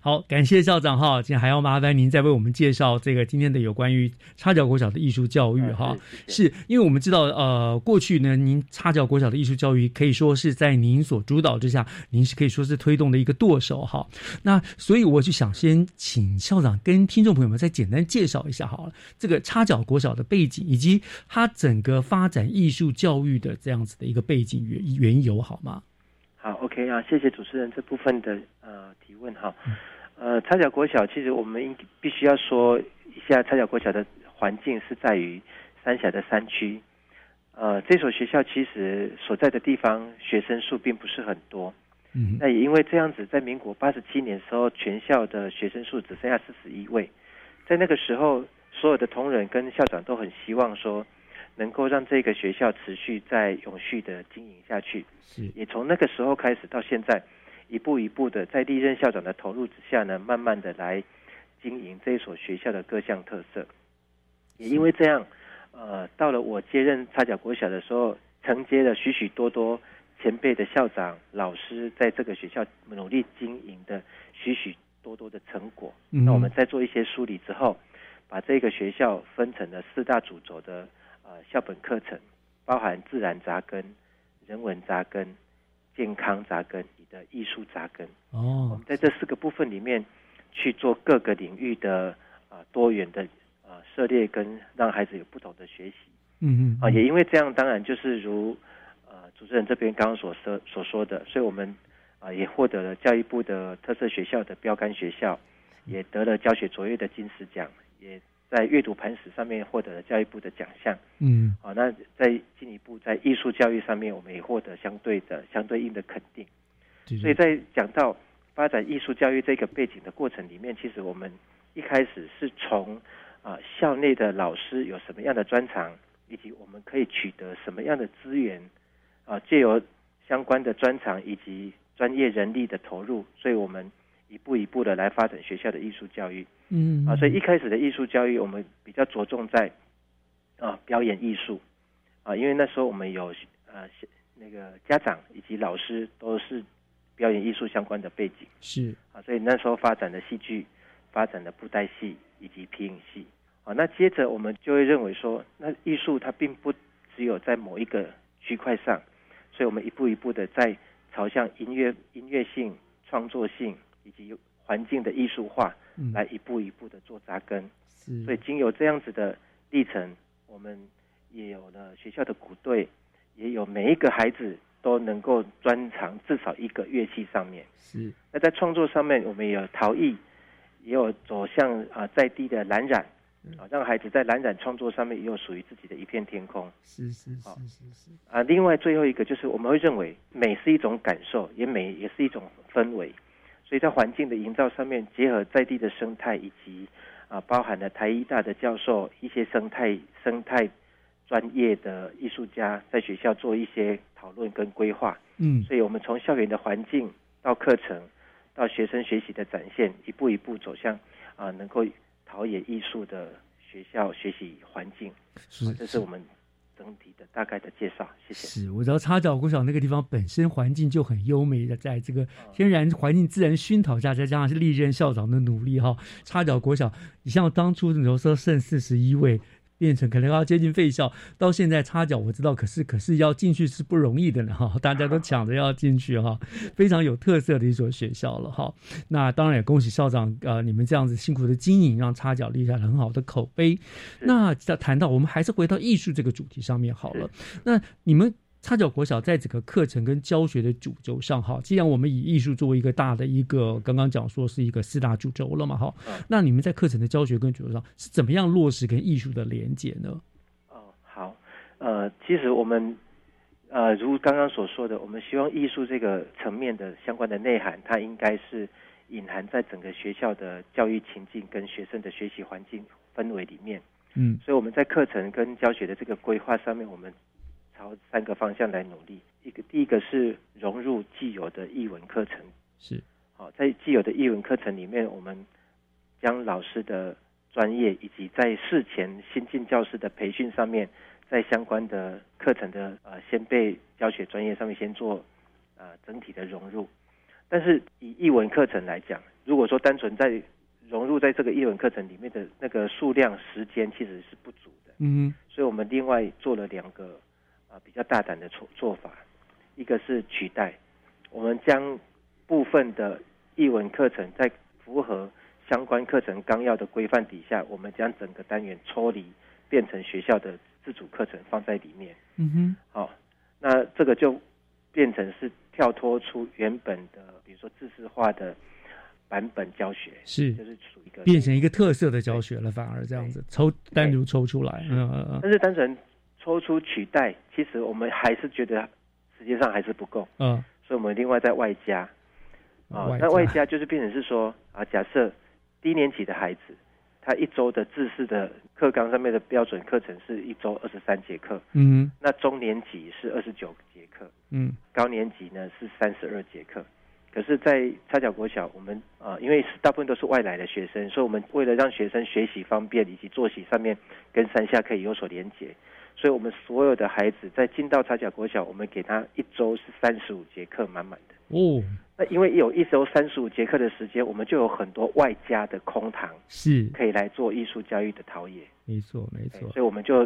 Speaker 1: 好，感谢校长哈，今天还要麻烦您再为我们介绍这个今天的有关于插脚国小的艺术教育哈。是因为我们知道，呃，过去呢，您插脚国小的艺术教育可以说是在您所主导之下，您是可以说是推动的一个舵手哈。那所以我就想先请校长跟听众朋友们再简单介绍一下好了，这个插脚国小的背景以及它整个发展艺术教育的这样子的一个背景原缘由好吗？
Speaker 15: 好，OK 啊，谢谢主持人这部分的呃提问哈。呃，插脚国小其实我们应必须要说一下，插脚国小的环境是在于三峡的山区。呃，这所学校其实所在的地方学生数并不是很多。
Speaker 1: 嗯，
Speaker 15: 那也因为这样子，在民国八十七年时候，全校的学生数只剩下四十一位。在那个时候，所有的同仁跟校长都很希望说，能够让这个学校持续在永续的经营下去。
Speaker 1: 是，
Speaker 15: 也从那个时候开始到现在。一步一步的，在历任校长的投入之下呢，慢慢的来经营这一所学校的各项特色。也因为这样，呃，到了我接任插脚国小的时候，承接了许许多多前辈的校长、老师在这个学校努力经营的许许多多的成果。那我们在做一些梳理之后，把这个学校分成了四大主轴的呃校本课程，包含自然扎根、人文扎根。健康扎根，你的艺术扎根。
Speaker 1: 哦，
Speaker 15: 我们在这四个部分里面去做各个领域的啊多元的啊涉猎，跟让孩子有不同的学习。
Speaker 1: 嗯嗯。
Speaker 15: 啊，也因为这样，当然就是如呃主持人这边刚刚所说所说的，所以我们啊也获得了教育部的特色学校的标杆学校，也得了教学卓越的金石奖，也在阅读磐石上面获得了教育部的奖项。
Speaker 1: 嗯，
Speaker 15: 好，那在进一步在艺术教育上面，我们也获得相对的相对应的肯定。所以在讲到发展艺术教育这个背景的过程里面，其实我们一开始是从啊校内的老师有什么样的专长，以及我们可以取得什么样的资源，啊，借由相关的专长以及专业人力的投入，所以我们一步一步的来发展学校的艺术教育。
Speaker 1: 嗯。
Speaker 15: 啊，所以一开始的艺术教育，我们比较着重在啊表演艺术。啊，因为那时候我们有呃那个家长以及老师都是表演艺术相关的背景。
Speaker 1: 是。
Speaker 15: 啊，所以那时候发展的戏剧、发展的布袋戏以及皮影戏。啊，那接着我们就会认为说，那艺术它并不只有在某一个区块上，所以我们一步一步的在朝向音乐、音乐性、创作性以及环境的艺术化，
Speaker 1: 嗯。
Speaker 15: 来一步一步的做扎根。
Speaker 1: 是。
Speaker 15: 所以经由这样子的历程，我们也有了学校的鼓队，也有每一个孩子都能够专长至少一个乐器上面。
Speaker 1: 是。
Speaker 15: 那在创作上面，我们也有陶艺，也有走向啊在地的蓝染，啊让孩子在蓝染创作上面也有属于自己的一片天空。
Speaker 1: 是是是是是。
Speaker 15: 啊，另外最后一个就是我们会认为美是一种感受，也美也是一种氛围，所以在环境的营造上面，结合在地的生态以及啊包含了台医大的教授一些生态生态专业的艺术家在学校做一些讨论跟规划。
Speaker 1: 嗯
Speaker 15: 所以我们从校园的环境到课程，到学生学习的展现，一步一步走向啊能够陶冶艺术的学校学习环境。
Speaker 1: 是
Speaker 15: 啊这是我们整体的大概的介绍。谢谢。
Speaker 1: 是，我知道插脚国小那个地方本身环境就很优美的，在这个天然环境自然熏陶下，再加上是历任校长的努力哈，插脚国小，你像当初你说剩四十一位。变成可能要接近废校，到现在插脚我知道，可是可是要进去是不容易的呢哈，大家都抢着要进去哈，非常有特色的一所学校了哈。那当然也恭喜校长呃，你们这样子辛苦的经营，让插脚立下了很好的口碑。那在谈到我们还是回到艺术这个主题上面好了，那你们。插脚国小在整个课程跟教学的主轴上，哈，既然我们以艺术作为一个大的一个，刚刚讲说是一个四大主轴了嘛，哈，那你们在课程的教学跟主轴上是怎么样落实跟艺术的连接呢？
Speaker 15: 哦，好，呃，其实我们呃，如刚刚所说的，我们希望艺术这个层面的相关的内涵，它应该是隐含在整个学校的教育情境跟学生的学习环境氛围里面。
Speaker 1: 嗯，
Speaker 15: 所以我们在课程跟教学的这个规划上面，我们朝三个方向来努力。一个第一个是融入既有的译文课程，
Speaker 1: 是
Speaker 15: 好，在既有的译文课程里面，我们将老师的专业以及在事前新进教师的培训上面，在相关的课程的呃先辈教学专业上面先做呃整体的融入。但是以译文课程来讲，如果说单纯在融入在这个译文课程里面的那个数量时间其实是不足的，
Speaker 1: 嗯
Speaker 15: 所以我们另外做了两个比较大胆的做做法，一个是取代，我们将部分的译文课程在符合相关课程纲要的规范底下，我们将整个单元抽离，变成学校的自主课程放在里面。
Speaker 1: 嗯哼，
Speaker 15: 好、那这个就变成是跳脱出原本的，比如说知识化的版本教学，
Speaker 1: 是
Speaker 15: 就是属于一个
Speaker 1: 变成一个特色的教学了，反而这样子抽单独抽出来，嗯嗯嗯
Speaker 15: 但是单纯抽出取代，其实我们还是觉得实际上还是不够，
Speaker 1: 嗯，
Speaker 15: 所以我们另外在外加。啊
Speaker 1: 外，
Speaker 15: 那外加就是变成是说啊，假设低年级的孩子，他一周的自式的课纲上面的标准课程是一周二十三节课，
Speaker 1: 嗯。
Speaker 15: 那中年级是二十九节课，
Speaker 1: 嗯。
Speaker 15: 高年级呢是三十二节课。可是，在插脚国小，我们呃，因为是大部分都是外来的学生，所以我们为了让学生学习方便以及作息上面跟山下可以有所连结，所以我们所有的孩子在进到插脚国小，我们给他一周是三十五节课满满的。
Speaker 1: 哦，
Speaker 15: 那因为有一周三十五节课的时间，我们就有很多外加的空堂
Speaker 1: 是
Speaker 15: 可以来做艺术教育的陶冶。
Speaker 1: 没错没错，
Speaker 15: 所以我们就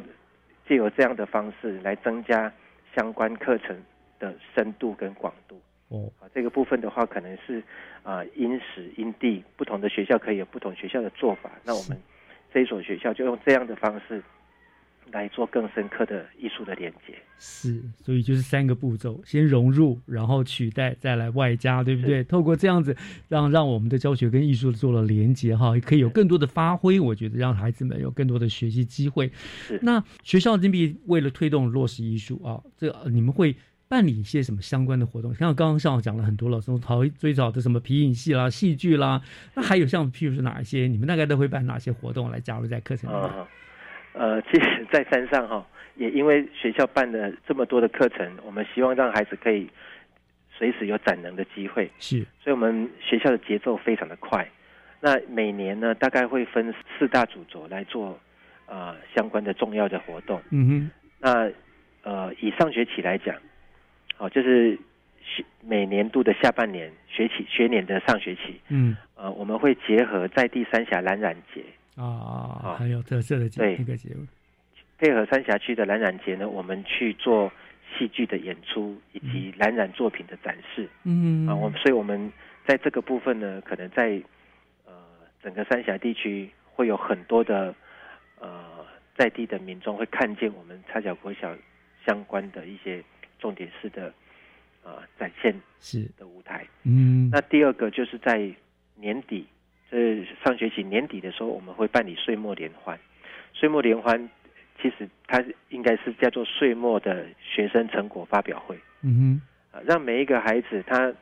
Speaker 15: 借由这样的方式来增加相关课程的深度跟广度。
Speaker 1: 哦，
Speaker 15: 啊，这个部分的话，可能是啊、因时因地不同的学校可以有不同学校的做法。那我们这一所学校就用这样的方式来做更深刻的艺术的连接。
Speaker 1: 是，所以就是三个步骤：先融入，然后取代，再来外加，对不对？透过这样子，让让我们的教学跟艺术做了连接，哈，也可以有更多的发挥。我觉得让孩子们有更多的学习机会。那学校金币为了推动落实艺术啊，这你们会办理一些什么相关的活动？像刚刚上午讲了很多了，从陶最早的什么皮影戏啦、戏剧啦，那还有像譬如说哪一些，你们大概都会办哪些活动来加入在课程里面？
Speaker 15: 呃，其实，在山上哈，也因为学校办了这么多的课程，我们希望让孩子可以随时有展能的机会。
Speaker 1: 是，
Speaker 15: 所以我们学校的节奏非常的快。那每年呢，大概会分四大主轴来做呃相关的重要的活动。
Speaker 1: 嗯哼。
Speaker 15: 那呃，以上学期来讲，好，就是学每年度的下半年学期学年的上学期，
Speaker 1: 嗯，
Speaker 15: 呃，我们会结合在地三峡蓝染节。
Speaker 1: 啊，很有特色的节那个节目，
Speaker 15: 配合三峡区的蓝染节呢，我们去做戏剧的演出以及蓝染作品的展示。
Speaker 1: 嗯，
Speaker 15: 啊，我们所以我们在这个部分呢，可能在呃整个三峡地区会有很多的呃在地的民众会看见我们插脚国小相关的一些重点式的呃展现
Speaker 1: 是
Speaker 15: 的舞台。
Speaker 1: 嗯，
Speaker 15: 那第二个就是在年底。这上学期年底的时候，我们会办理岁末联欢。岁末联欢其实它应该是叫做岁末的学生成果发表会。
Speaker 1: 嗯
Speaker 15: 哼，让每一个孩子他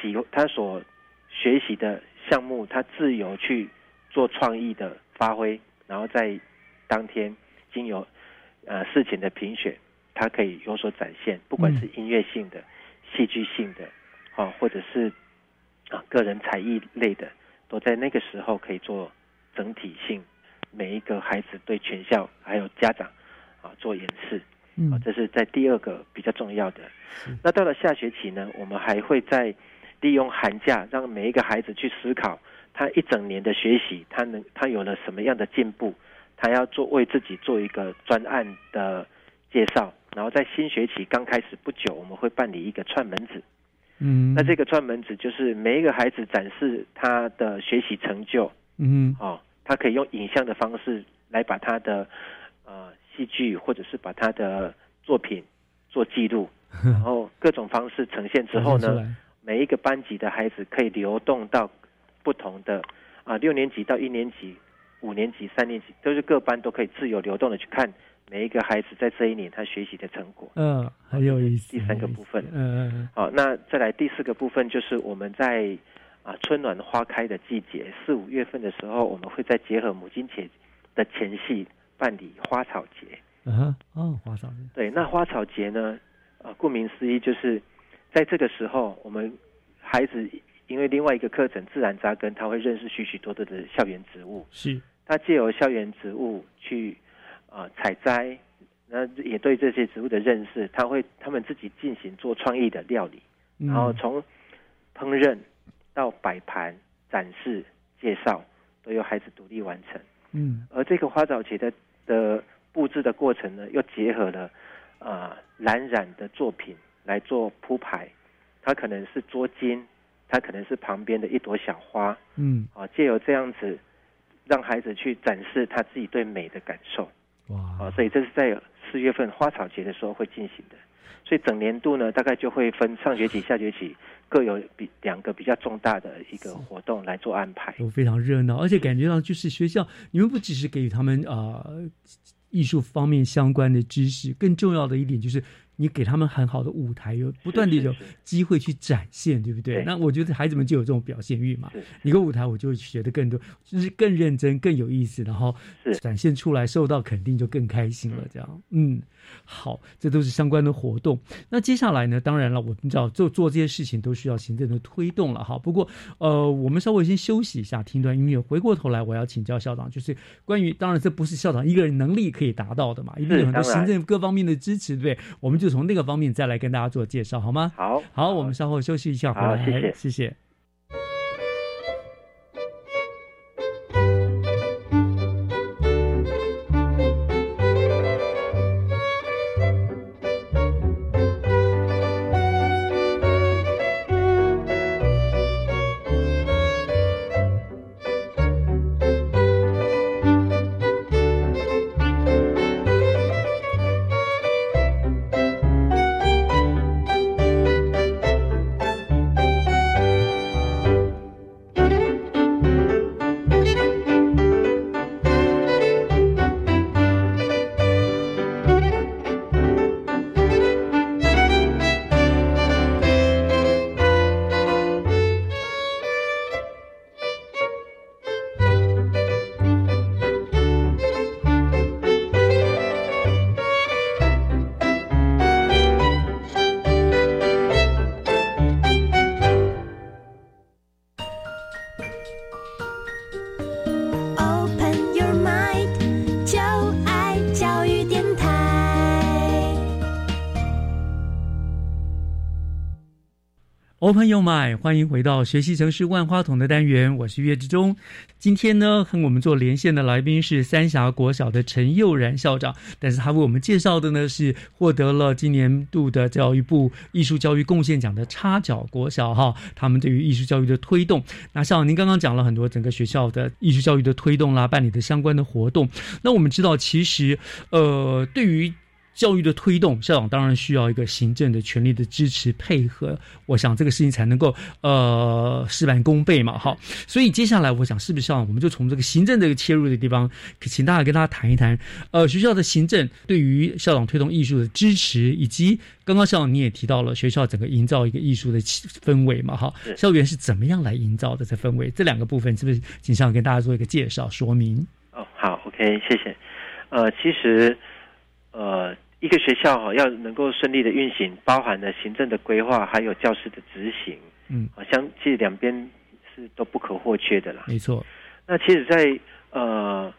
Speaker 15: 喜他所学习的项目，他自由去做创意的发挥，然后在当天经由呃事情的评选，他可以有所展现，不管是音乐性的、戏剧性的，啊，或者是啊个人才艺类的。都在那个时候可以做整体性，每一个孩子对全校还有家长啊做演示，啊，这是在第二个比较重要的。那到了下学期呢，我们还会再利用寒假，让每一个孩子去思考他一整年的学习，他能他有了什么样的进步，他要做为自己做一个专案的介绍，然后在新学期刚开始不久，我们会办理一个串门子。
Speaker 1: 嗯，
Speaker 15: 那这个串门子就是每一个孩子展示他的学习成就，
Speaker 1: 嗯，
Speaker 15: 哦，他可以用影像的方式来把他的呃戏剧或者是把他的作品做记录，然后各种方式呈现之后呢，每一个班级的孩子可以流动到不同的啊六年级到一年级、五年级、三年级，都是各班都可以自由流动的去看。每一个孩子在这一年他学习的成果，
Speaker 1: 嗯，很有意思。
Speaker 15: 第三个部分，
Speaker 1: 嗯嗯，
Speaker 15: 好，那再来第四个部分就是我们在啊春暖花开的季节，四五月份的时候，我们会再结合母亲节的前夕办理花草节。
Speaker 1: 嗯，哦，花草节。
Speaker 15: 对，那花草节呢，啊，顾名思义就是在这个时候，我们孩子因为另外一个课程自然扎根，他会认识许许多多的校园植物。
Speaker 1: 是，
Speaker 15: 他借由校园植物去。啊，采摘，那也对这些植物的认识，他会他们自己进行做创意的料理，然后从烹饪到摆盘、展示、介绍，都由孩子独立完成。
Speaker 1: 嗯，
Speaker 15: 而这个花藻节的的布置的过程呢，又结合了啊蓝染的作品来做铺排，它可能是桌巾，它可能是旁边的一朵小花。
Speaker 1: 嗯，
Speaker 15: 啊，借由这样子，让孩子去展示他自己对美的感受。
Speaker 1: 哇！
Speaker 15: 啊，所以这是在四月份花草节的时候会进行的，所以整年度呢，大概就会分上学期、下学期各有比两个比较重大的一个活动来做安排，
Speaker 1: 都非常热闹，而且感觉到就是学校，你们不只是给予他们啊艺术方面相关的知识，更重要的一点就是。你给他们很好的舞台，有不断的有机会去展现，对不对？那我觉得孩子们就有这种表现欲嘛。一个舞台，我就会学的更多，就是更认真、更有意思，然后展现出来，受到肯定就更开心了。这样，嗯，好，这都是相关的活动。那接下来呢？当然了，我们知道做做这些事情都需要行政的推动了哈。不过，呃，我们稍微先休息一下，听段音乐。回过头来，我要请教校长，就是关于，当然这不是校长一个人能力可以达到的嘛，一定有很多行政各方面的支持，对不对？我们就从那个方面再来跟大家做介绍，好吗？
Speaker 15: 好，
Speaker 1: 好，我们稍后休息一下，回来，
Speaker 15: 谢谢，
Speaker 1: 谢谢。朋友们欢迎回到学习城市万花筒的单元，我是岳志忠。今天呢，和我们做连线的来宾是三峡国小的陈佑然校长，但是他为我们介绍的呢是获得了今年度的教育部艺术教育贡献奖的插脚国小哈，他们对于艺术教育的推动。那校长，您刚刚讲了很多整个学校的艺术教育的推动啦，办理的相关的活动。那我们知道，其实呃，对于教育的推动，校长当然需要一个行政的权力的支持配合。我想这个事情才能够呃事半功倍嘛，哈。所以接下来我想是不是校长，我们就从这个行政这个切入的地方，请大家跟大家谈一谈，呃，学校的行政对于校长推动艺术的支持，以及刚刚校长你也提到了学校整个营造一个艺术的氛围嘛，哈。校园是怎么样来营造的这氛围？这两个部分是不是请校长跟大家做一个介绍说明？
Speaker 15: 哦，好，OK，谢谢。呃，其实。呃，一个学校哈要能够顺利的运行，包含了行政的规划，还有教师的执行，
Speaker 1: 嗯，
Speaker 15: 啊，相其实两边是都不可或缺的啦。
Speaker 1: 没错。
Speaker 15: 那其实，在呃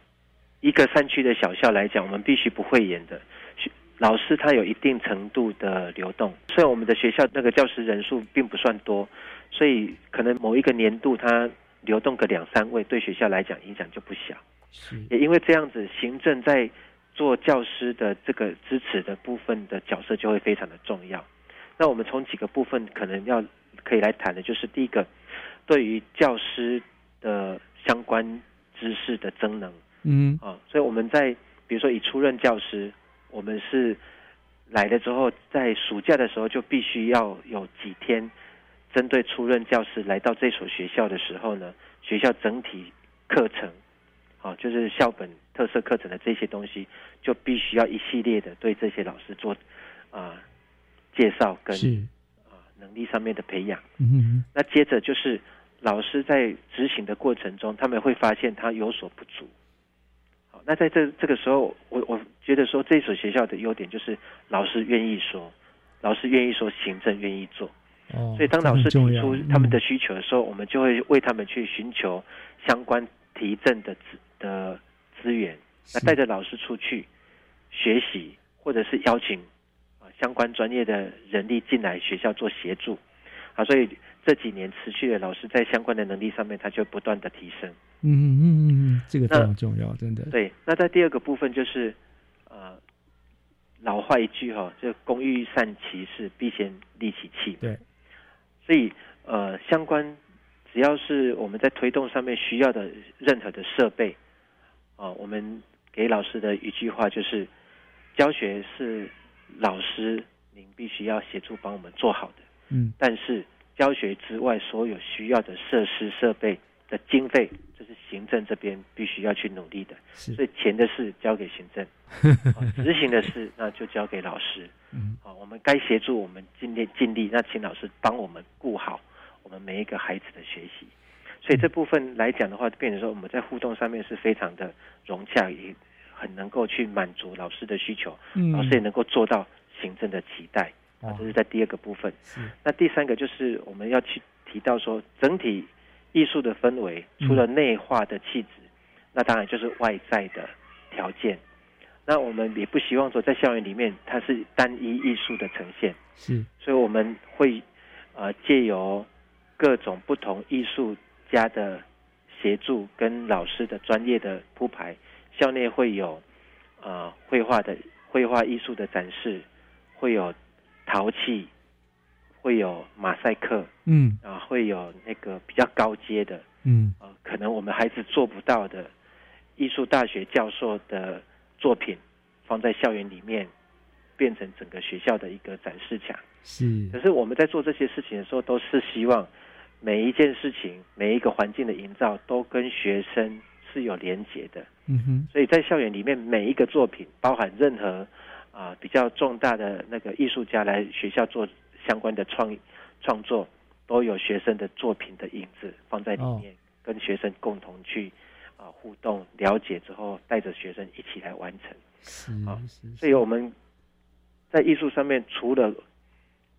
Speaker 15: 一个山区的小校来讲，我们必须不会演的，老师他有一定程度的流动。虽然我们的学校那个教师人数并不算多，所以可能某一个年度他流动个两三位，对学校来讲影响就不小。
Speaker 1: 是。
Speaker 15: 也因为这样子，行政在做教师的这个支持的部分的角色就会非常的重要。那我们从几个部分可能要可以来谈的，就是第一个，对于教师的相关知识的增能，
Speaker 1: 嗯
Speaker 15: 啊，所以我们在比如说以初任教师，我们是来了之后，在暑假的时候就必须要有几天，针对初任教师来到这所学校的时候呢，学校整体课程。啊，就是校本特色课程的这些东西，就必须要一系列的对这些老师做啊介绍跟啊能力上面的培养。
Speaker 1: 嗯，
Speaker 15: 那接着就是老师在执行的过程中，他们会发现他有所不足。好，那在这这个时候，我我觉得说这所学校的优点就是老师愿意说，老师愿意说，行政愿意做。
Speaker 1: 哦，
Speaker 15: 所以当老师提出他们的需求的时候，我们就会为他们去寻求相关提振的资。的资源，那带着老师出去学习，或者是邀请啊相关专业的人力进来学校做协助，啊，所以这几年持续的老师在相关的能力上面，他就不断的提升。
Speaker 1: 嗯嗯嗯嗯，这个非常重要，真的。
Speaker 15: 对，那在第二个部分就是呃，老话一句哈，就工欲善其事，必先利其器。
Speaker 1: 对，
Speaker 15: 所以呃，相关只要是我们在推动上面需要的任何的设备。啊，我们给老师的一句话就是：教学是老师您必须要协助帮我们做好的。
Speaker 1: 嗯，
Speaker 15: 但是教学之外所有需要的设施设备的经费，这是行政这边必须要去努力的。
Speaker 1: 所
Speaker 15: 以钱的事交给行政，执行的事那就交给老师。
Speaker 1: 嗯，
Speaker 15: 好，我们该协助我们尽力尽力，那请老师帮我们顾好我们每一个孩子的学习。所以这部分来讲的话，变成说我们在互动上面是非常的融洽，也很能够去满足老师的需求，老师也能够做到行政的期待。啊，这是在第二个部分。那第三个就是我们要去提到说，整体艺术的氛围，除了内化的气质，那当然就是外在的条件。那我们也不希望说在校园里面它是单一艺术的呈现。
Speaker 1: 是，
Speaker 15: 所以我们会呃借由各种不同艺术。家的协助跟老师的专业的铺排，校内会有呃绘画的绘画艺术的展示，会有陶器，会有马赛克，
Speaker 1: 嗯
Speaker 15: 啊，会有那个比较高阶的，
Speaker 1: 嗯
Speaker 15: 啊，可能我们孩子做不到的艺术大学教授的作品，放在校园里面，变成整个学校的一个展示墙。
Speaker 1: 是，
Speaker 15: 可是我们在做这些事情的时候，都是希望。每一件事情，每一个环境的营造，都跟学生是有连结的。
Speaker 1: 嗯哼，
Speaker 15: 所以在校园里面，每一个作品，包含任何啊比较重大的那个艺术家来学校做相关的创创作，都有学生的作品的影子放在里面，跟学生共同去啊互动、了解之后，带着学生一起来完成。
Speaker 1: 是
Speaker 15: 啊，所以我们在艺术上面，除了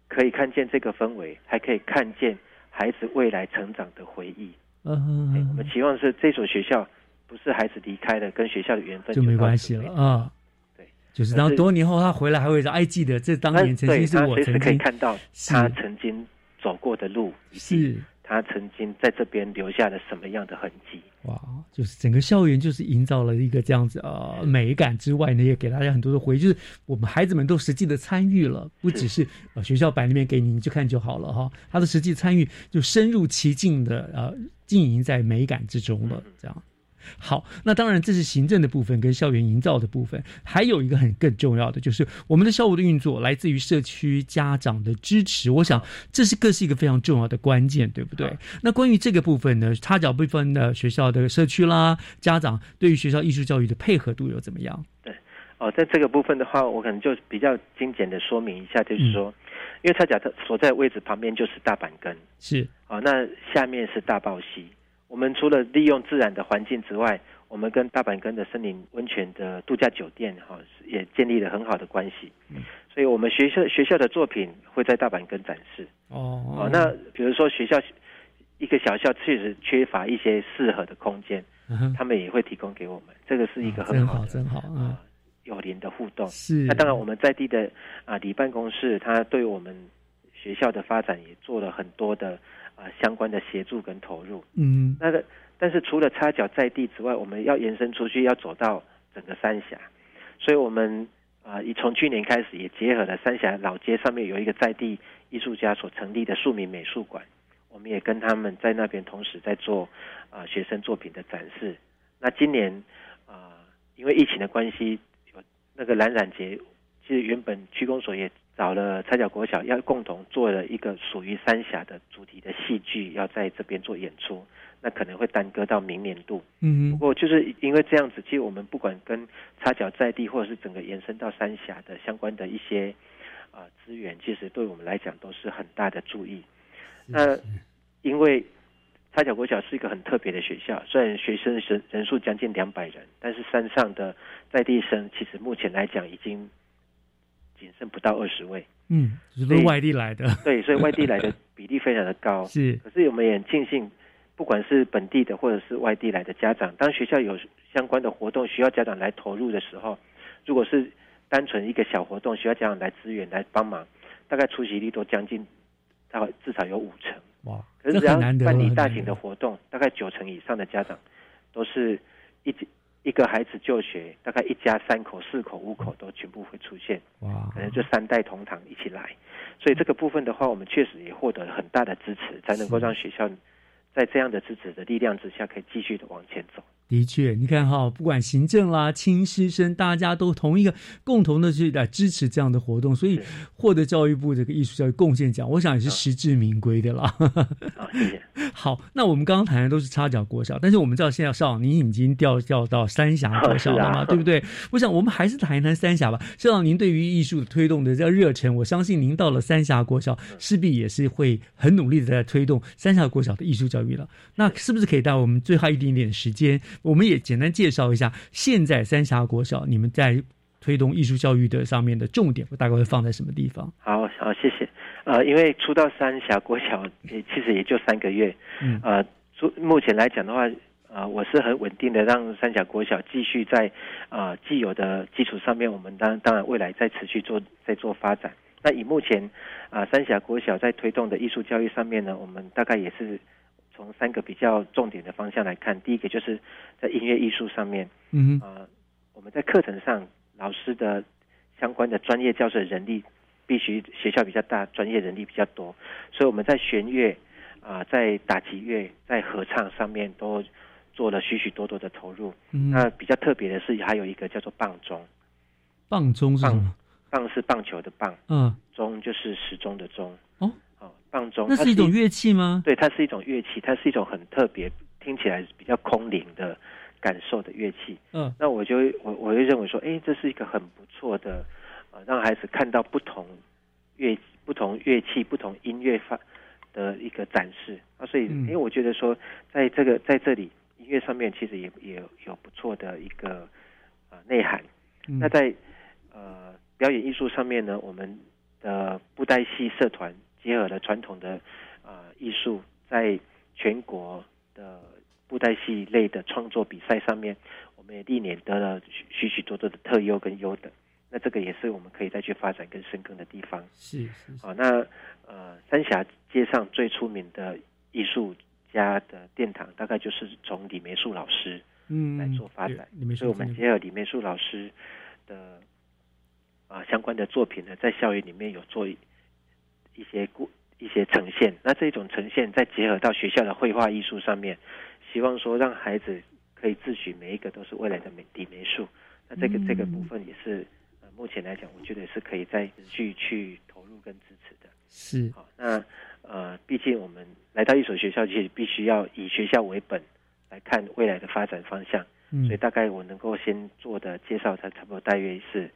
Speaker 15: 可以看见这个氛围，还可以看见。孩子未来成长的回忆，
Speaker 1: 嗯哼，
Speaker 15: 我们期望是这所学校不是孩子离开了，跟学校的缘分
Speaker 1: 就没关系了啊。
Speaker 15: 对，
Speaker 1: 就是然后多年后他回来还会说，哎，记得这当年曾经是我曾经
Speaker 15: 可以看到他曾经走过的路，
Speaker 1: 是
Speaker 15: 他曾经在这边留下了什么样的痕迹。
Speaker 1: 哇，就是整个校园就是营造了一个这样子呃美感之外呢，也给大家很多的回忆，就是我们孩子们都实际的参与了，不只是呃学校版里面给你你去看就好了哈，他的实际参与就深入其境的呃经营在美感之中了，这样。好，那当然这是行政的部分跟校园营造的部分，还有一个很更重要的就是我们的校务的运作来自于社区家长的支持，我想这是更是一个非常重要的关键，对不对？那关于这个部分呢，插脚部分的学校的社区啦，家长对于学校艺术教育的配合度又怎么样？
Speaker 15: 对，哦，在这个部分的话，我可能就比较精简的说明一下，就是说，因为插脚它所在位置旁边就是大板根，
Speaker 1: 是
Speaker 15: 啊，那下面是大报溪。我们除了利用自然的环境之外，我们跟大阪根的森林温泉的度假酒店哈也建立了很好的关系。嗯，所以我们学校学校的作品会在大阪根展示。
Speaker 1: 哦
Speaker 15: 哦，那比如说学校一个小校确实缺乏一些适合的空间，他们也会提供给我们。这个是一个很
Speaker 1: 好
Speaker 15: 真
Speaker 1: 好啊
Speaker 15: 有邻的互动。
Speaker 1: 是。
Speaker 15: 那当然我们在地的啊里办公室，他对我们学校的发展也做了很多的。啊，相关的协助跟投入，
Speaker 1: 嗯，
Speaker 15: 那个，但是除了插脚在地之外，我们要延伸出去，要走到整个三峡，所以我们啊，以从去年开始也结合了三峡老街上面有一个在地艺术家所成立的庶民美术馆，我们也跟他们在那边同时在做啊学生作品的展示。那今年啊，因为疫情的关系，有那个蓝染节，其实原本区公所也。找了彩角国小，要共同做了一个属于三峡的主题的戏剧，要在这边做演出，那可能会耽搁到明年度。
Speaker 1: 嗯，
Speaker 15: 不过就是因为这样子，其实我们不管跟插脚在地，或者是整个延伸到三峡的相关的一些啊资源，其实对我们来讲都是很大的注意。那因为插脚国小是一个很特别的学校，虽然学生人人数将近两百人，但是山上的在地生其实目前来讲已经。仅剩不到二十位，
Speaker 1: 嗯，都是外地来的，
Speaker 15: 对，所以外地来的 比例非常的高。
Speaker 1: 是，
Speaker 15: 可是我们也很庆幸，不管是本地的或者是外地来的家长，当学校有相关的活动需要家长来投入的时候，如果是单纯一个小活动需要家长来支援来帮忙，大概出席率都将近大概至少有五成。
Speaker 1: 哇，
Speaker 15: 可是只要办理大型的活动，大概九成以上的家长都是一。一个孩子就学，大概一家三口、四口、五口都全部会出现，
Speaker 1: 哇，
Speaker 15: 可能就三代同堂一起来，所以这个部分的话，我们确实也获得了很大的支持，才能够让学校在这样的支持的力量之下，可以继续的往前走。
Speaker 1: 的确，你看哈，不管行政啦、亲师生，大家都同一个共同的去来支持这样的活动，所以获得教育部这个艺术教育贡献奖，我想也是实至名归的啦。
Speaker 15: 好，谢谢。
Speaker 1: 好，那我们刚刚谈的都是插脚国小，但是我们知道现在校长您已经调调到三峡国小了嘛，对不对？我想我们还是谈一谈三峡吧。校长，您对于艺术的推动的这热忱，我相信您到了三峡国小，势必也是会很努力的在推动三峡国小的艺术教育了。那是不是可以带我们最后一点点时间？我们也简单介绍一下，现在三峡国小你们在推动艺术教育的上面的重点，大概会放在什么地方？
Speaker 15: 好好，谢谢。呃，因为出到三峡国小也其实也就三个月，
Speaker 1: 嗯，
Speaker 15: 呃，目前来讲的话，呃，我是很稳定的，让三峡国小继续在啊既有的基础上面，我们当当然未来再持续做再做发展。那以目前啊三峡国小在推动的艺术教育上面呢，我们大概也是。从三个比较重点的方向来看，第一个就是在音乐艺术上面，
Speaker 1: 嗯
Speaker 15: 啊，我们在课程上老师的相关的专业教授人力必须学校比较大，专业人力比较多，所以我们在弦乐啊，在打击乐、在合唱上面都做了许许多多的投入。那比较特别的是，还有一个叫做棒钟，
Speaker 1: 棒钟是什么？
Speaker 15: 棒是棒球的棒，
Speaker 1: 嗯，
Speaker 15: 钟就是时钟的钟。
Speaker 1: 那是一种乐器吗？
Speaker 15: 对，它是一种乐器，它是一种很特别，听起来比较空灵的感受的乐器。
Speaker 1: 嗯，
Speaker 15: 那我就我我就认为说，哎，这是一个很不错的，呃，让孩子看到不同乐不同乐器、不同音乐法的一个展示啊。所以，因为我觉得说，在这个在这里音乐上面，其实也也有不错的一个呃内涵。那在呃表演艺术上面呢，我们的布袋戏社团。结合了传统的啊艺术，在全国的布袋戏类的创作比赛上面，我们也历年得了许许多多的特优跟优等。那这个也是我们可以再去发展跟深耕的地方。
Speaker 1: 是是。
Speaker 15: 好，那呃，三峡街上最出名的艺术家的殿堂，大概就是从李梅树老师
Speaker 1: 嗯
Speaker 15: 来做发展。所以我们结合李梅树老师的啊、相关的作品呢，在校园里面有做一一些故一些呈现。那这种呈现再结合到学校的绘画艺术上面，希望说让孩子可以自诩每一个都是未来的美底美术。那这个、这个部分也是呃目前来讲，我觉得是可以再持续去投入跟支持的。
Speaker 1: 是
Speaker 15: 好，那呃，毕竟我们来到一所学校，其实必须要以学校为本来看未来的发展方向。
Speaker 1: 嗯
Speaker 15: 所以大概我能够先做的介绍，它差不多大约是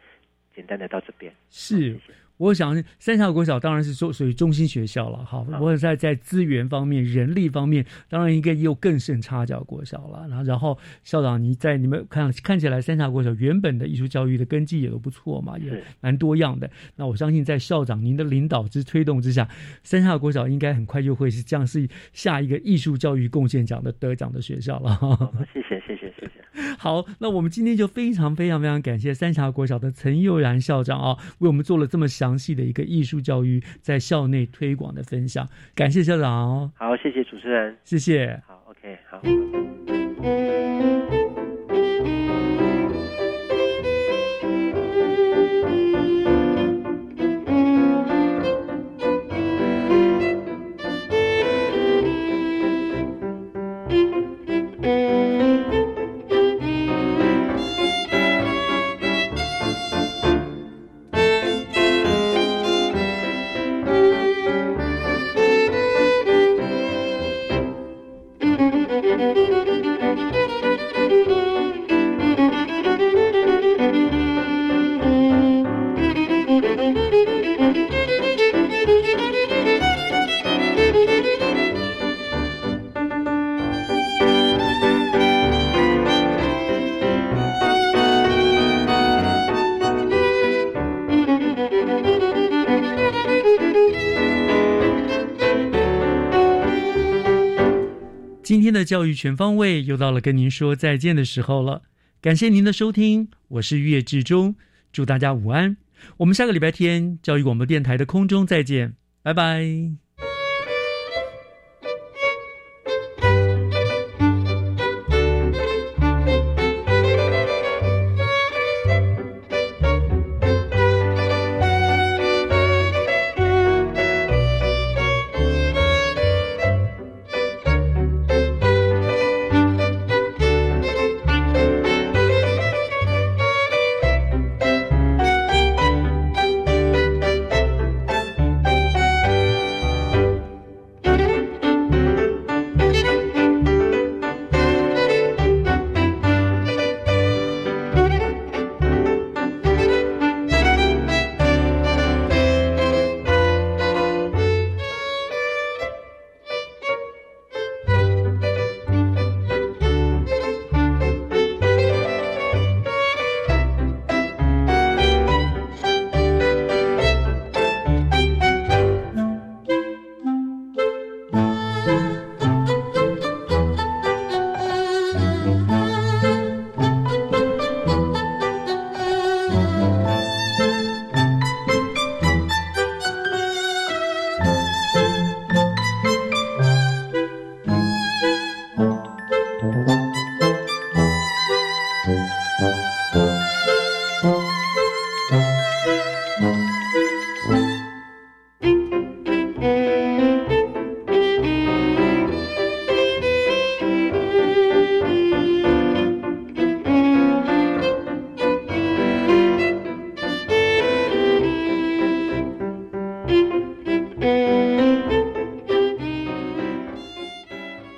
Speaker 15: 简单的到这边。
Speaker 1: 是，我想三峡国小当然是属属于中心学校了，哈。我在在资源方面、人力方面，当然应该也有更胜差角国小了。然后，然后校长你在你们看看起来三峡国小原本的艺术教育的根基也都不错嘛，也蛮多样的。那我相信在校长您的领导之推动之下，三峡国小应该很快就会是这样是下一个艺术教育贡献奖的得奖的学校了。
Speaker 15: 好谢谢，谢谢，谢谢。
Speaker 1: 好，那我们今天就非常非常非常感谢三峡国小的陈佑然校长啊，为我们做了这么详细的一个艺术教育在校内推广的分享，感谢校长哦。
Speaker 15: 好，谢谢主持人。
Speaker 1: 谢谢。
Speaker 15: 好，OK，好。
Speaker 1: 教育全方位又到了跟您说再见的时候了，感谢您的收听，我是岳志忠，祝大家午安，我们下个礼拜天教育广播电台的空中再见，拜拜。